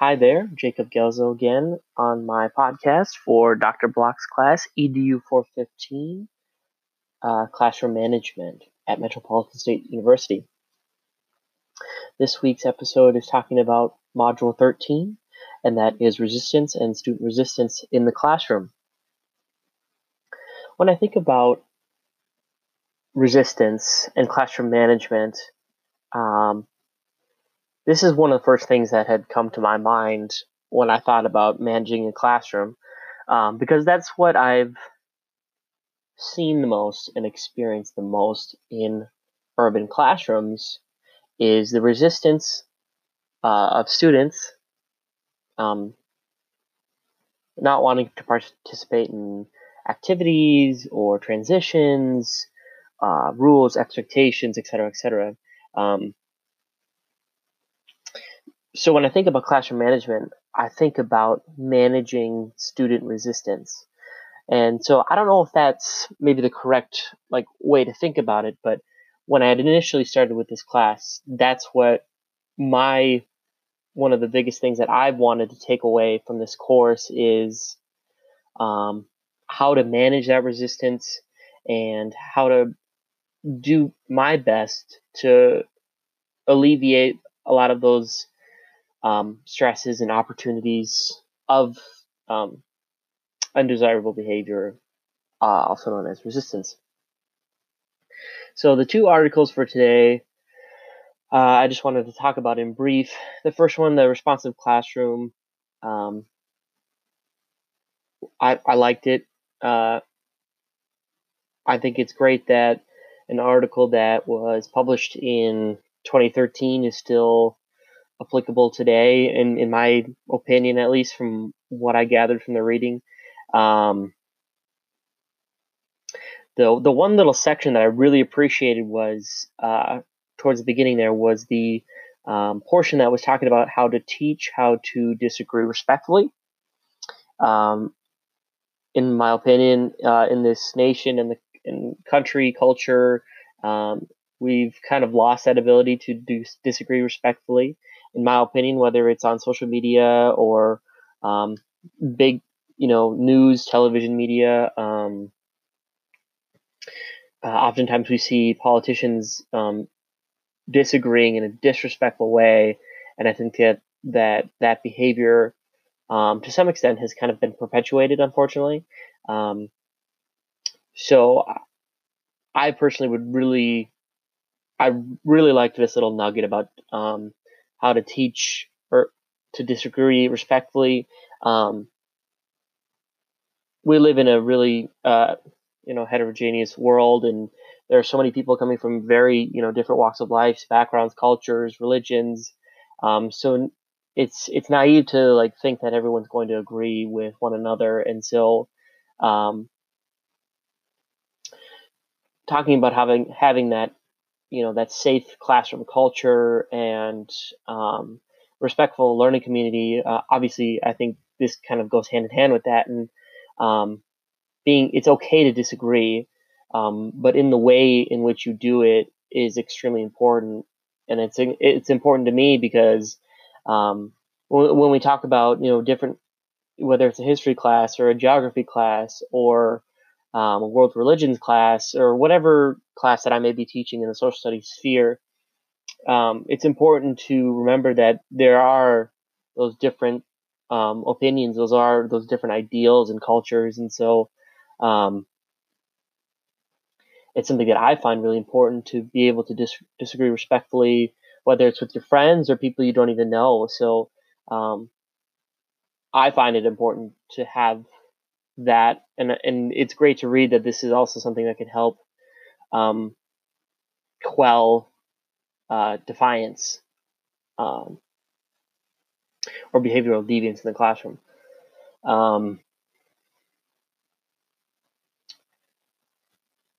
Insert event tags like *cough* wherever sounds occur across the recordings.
Hi there, Jacob Gelzo again on my podcast for Dr. Block's class, EDU 415, uh, Classroom Management at Metropolitan State University. This week's episode is talking about Module 13, and that is resistance and student resistance in the classroom. When I think about resistance and classroom management, um, this is one of the first things that had come to my mind when I thought about managing a classroom, um, because that's what I've seen the most and experienced the most in urban classrooms is the resistance uh, of students um, not wanting to participate in activities or transitions, uh, rules, expectations, etc., etc. Um, so when I think about classroom management, I think about managing student resistance. And so I don't know if that's maybe the correct like way to think about it, but when I had initially started with this class, that's what my one of the biggest things that I've wanted to take away from this course is um, how to manage that resistance and how to do my best to alleviate a lot of those um, stresses and opportunities of um, undesirable behavior, uh, also known as resistance. So, the two articles for today, uh, I just wanted to talk about in brief. The first one, the responsive classroom. Um, I, I liked it. Uh, I think it's great that an article that was published in 2013 is still applicable today, in, in my opinion, at least from what I gathered from the reading. Um, the the one little section that I really appreciated was uh, towards the beginning. There was the um, portion that was talking about how to teach how to disagree respectfully. Um, in my opinion, uh, in this nation and the in country culture, um, we've kind of lost that ability to do disagree respectfully. In my opinion, whether it's on social media or um, big, you know, news, television media. Um, uh, oftentimes, we see politicians um, disagreeing in a disrespectful way, and I think that that that behavior, um, to some extent, has kind of been perpetuated, unfortunately. Um, so, I personally would really I really liked this little nugget about um, how to teach or to disagree respectfully. Um, we live in a really uh, you know heterogeneous world, and there are so many people coming from very you know different walks of life, backgrounds, cultures, religions. Um, so it's it's naive to like think that everyone's going to agree with one another, and so um, talking about having having that you know that safe classroom culture and um, respectful learning community. Uh, obviously, I think this kind of goes hand in hand with that, and um, being it's okay to disagree, um, but in the way in which you do it is extremely important, and it's it's important to me because um, when, when we talk about you know different whether it's a history class or a geography class or um, a world religions class or whatever class that I may be teaching in the social studies sphere, um, it's important to remember that there are those different um, opinions, those are those different ideals and cultures, and so um, it's something that I find really important to be able to dis- disagree respectfully, whether it's with your friends or people you don't even know. So um, I find it important to have that, and and it's great to read that this is also something that can help um, quell uh, defiance um, or behavioral deviance in the classroom. Um,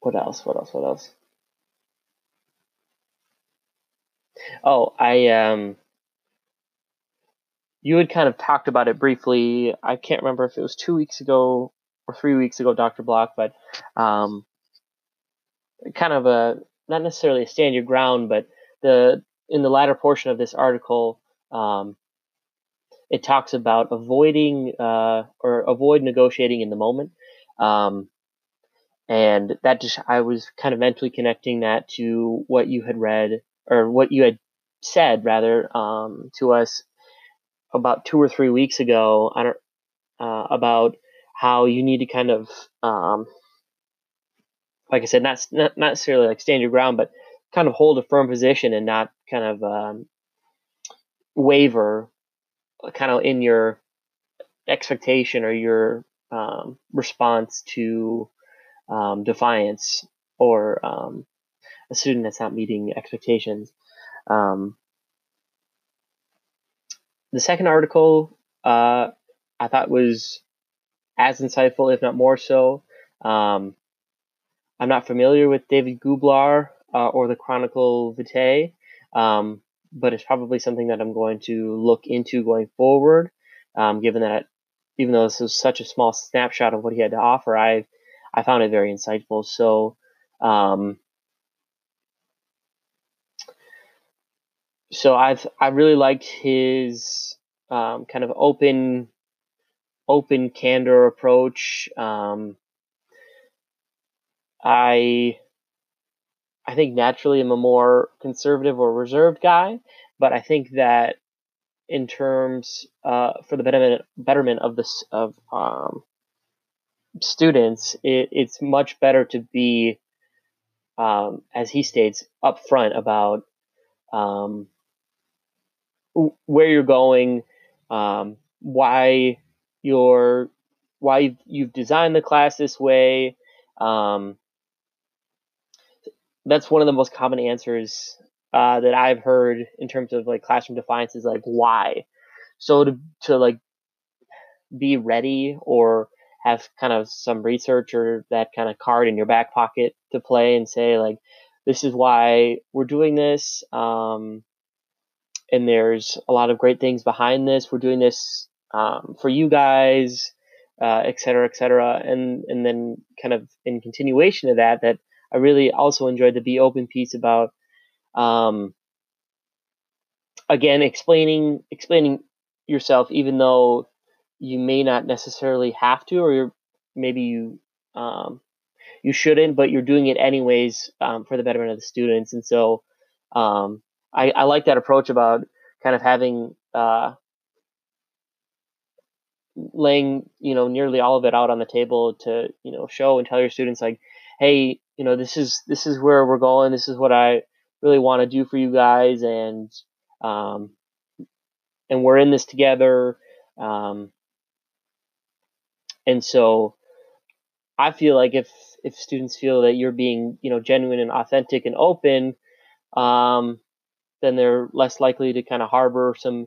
what else? What else? What else? Oh, I um, you had kind of talked about it briefly. I can't remember if it was two weeks ago or three weeks ago, Dr. Block, but um, kind of a not necessarily a stand your ground, but the in the latter portion of this article, um, it talks about avoiding uh, or avoid negotiating in the moment. Um, and that just I was kind of mentally connecting that to what you had read or what you had said rather um, to us about two or three weeks ago on, uh, about how you need to kind of um, like I said, not, not necessarily like stand your ground, but kind of hold a firm position and not kind of um, waver, kind of in your expectation or your um, response to um, defiance or um, a student that's not meeting expectations. Um, the second article uh, I thought was as insightful, if not more so. Um, I'm not familiar with David Gooblar uh, or the Chronicle Vitae, um, but it's probably something that I'm going to look into going forward, um, given that even though this was such a small snapshot of what he had to offer, I I found it very insightful. So um, so I've I really liked his um, kind of open open candor approach. Um, I I think naturally I'm a more conservative or reserved guy, but I think that in terms uh, for the betterment betterment of this of um, students, it, it's much better to be, um, as he states, upfront about um, where you're going, um, why you're why you've designed the class this way. Um, that's one of the most common answers uh, that I've heard in terms of like classroom defiance is like why. So to to like be ready or have kind of some research or that kind of card in your back pocket to play and say like this is why we're doing this um, and there's a lot of great things behind this we're doing this um, for you guys uh, et cetera et cetera and and then kind of in continuation of that that I really also enjoyed the Be Open piece about, um, again, explaining explaining yourself, even though you may not necessarily have to, or you're, maybe you um, you shouldn't, but you're doing it anyways um, for the betterment of the students. And so um, I, I, like that approach about kind of having uh, laying you know nearly all of it out on the table to you know show and tell your students like hey you know, this is this is where we're going. This is what I really want to do for you guys, and um, and we're in this together. Um, and so, I feel like if if students feel that you're being you know genuine and authentic and open, um, then they're less likely to kind of harbor some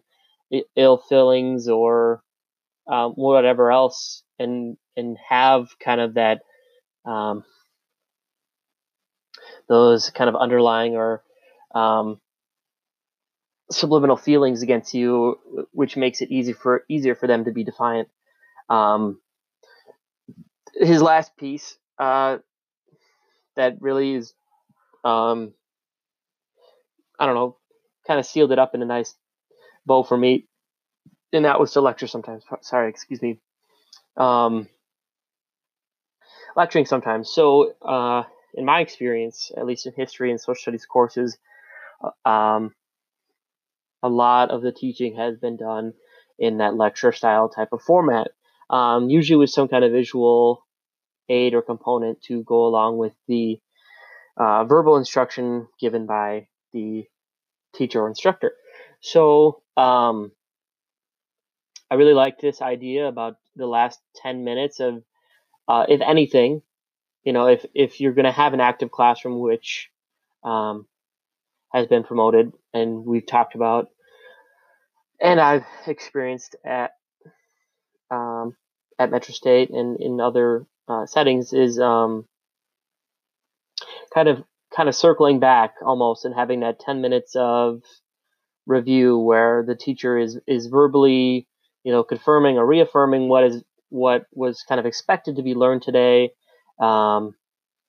ill feelings or um, whatever else, and and have kind of that um, those kind of underlying or um, subliminal feelings against you, which makes it easy for easier for them to be defiant. Um, his last piece uh, that really is, um, I don't know, kind of sealed it up in a nice bow for me, and that was to lecture sometimes. Sorry, excuse me. Um, lecturing sometimes. So uh, in my experience, at least in history and social studies courses, uh, um, a lot of the teaching has been done in that lecture style type of format, um, usually with some kind of visual aid or component to go along with the uh, verbal instruction given by the teacher or instructor. So um, I really like this idea about the last 10 minutes of, uh, if anything, you know, if if you're going to have an active classroom, which um, has been promoted and we've talked about, and I've experienced at um, at Metro State and in other uh, settings, is um, kind of kind of circling back almost and having that 10 minutes of review where the teacher is is verbally you know confirming or reaffirming what is what was kind of expected to be learned today um,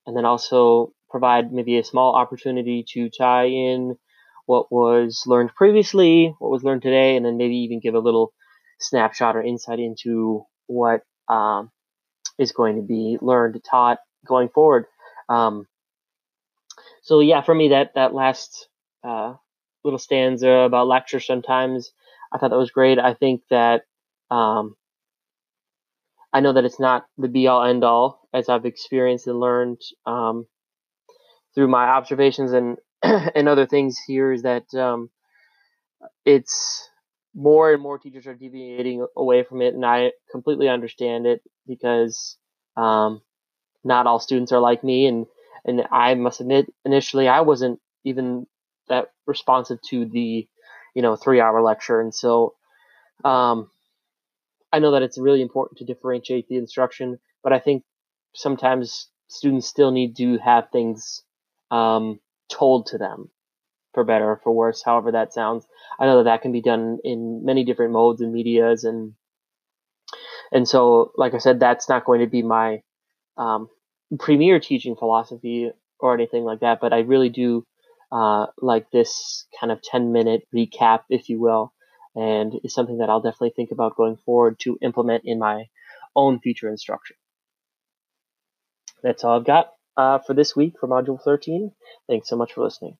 and then also provide maybe a small opportunity to tie in what was learned previously, what was learned today, and then maybe even give a little snapshot or insight into what um, is going to be learned, taught going forward. Um, so yeah, for me, that that last uh, little stanza about lecture sometimes, I thought that was great. I think that um, I know that it's not the be all end all, as I've experienced and learned um, through my observations and *clears throat* and other things here is that um, it's more and more teachers are deviating away from it, and I completely understand it because um, not all students are like me, and and I must admit, initially I wasn't even that responsive to the you know three hour lecture, and so um, I know that it's really important to differentiate the instruction, but I think sometimes students still need to have things um, told to them for better or for worse, however that sounds. I know that that can be done in many different modes and medias, and and so, like I said, that's not going to be my um, premier teaching philosophy or anything like that. But I really do uh, like this kind of ten minute recap, if you will, and is something that I'll definitely think about going forward to implement in my own future instruction. That's all I've got uh, for this week for Module 13. Thanks so much for listening.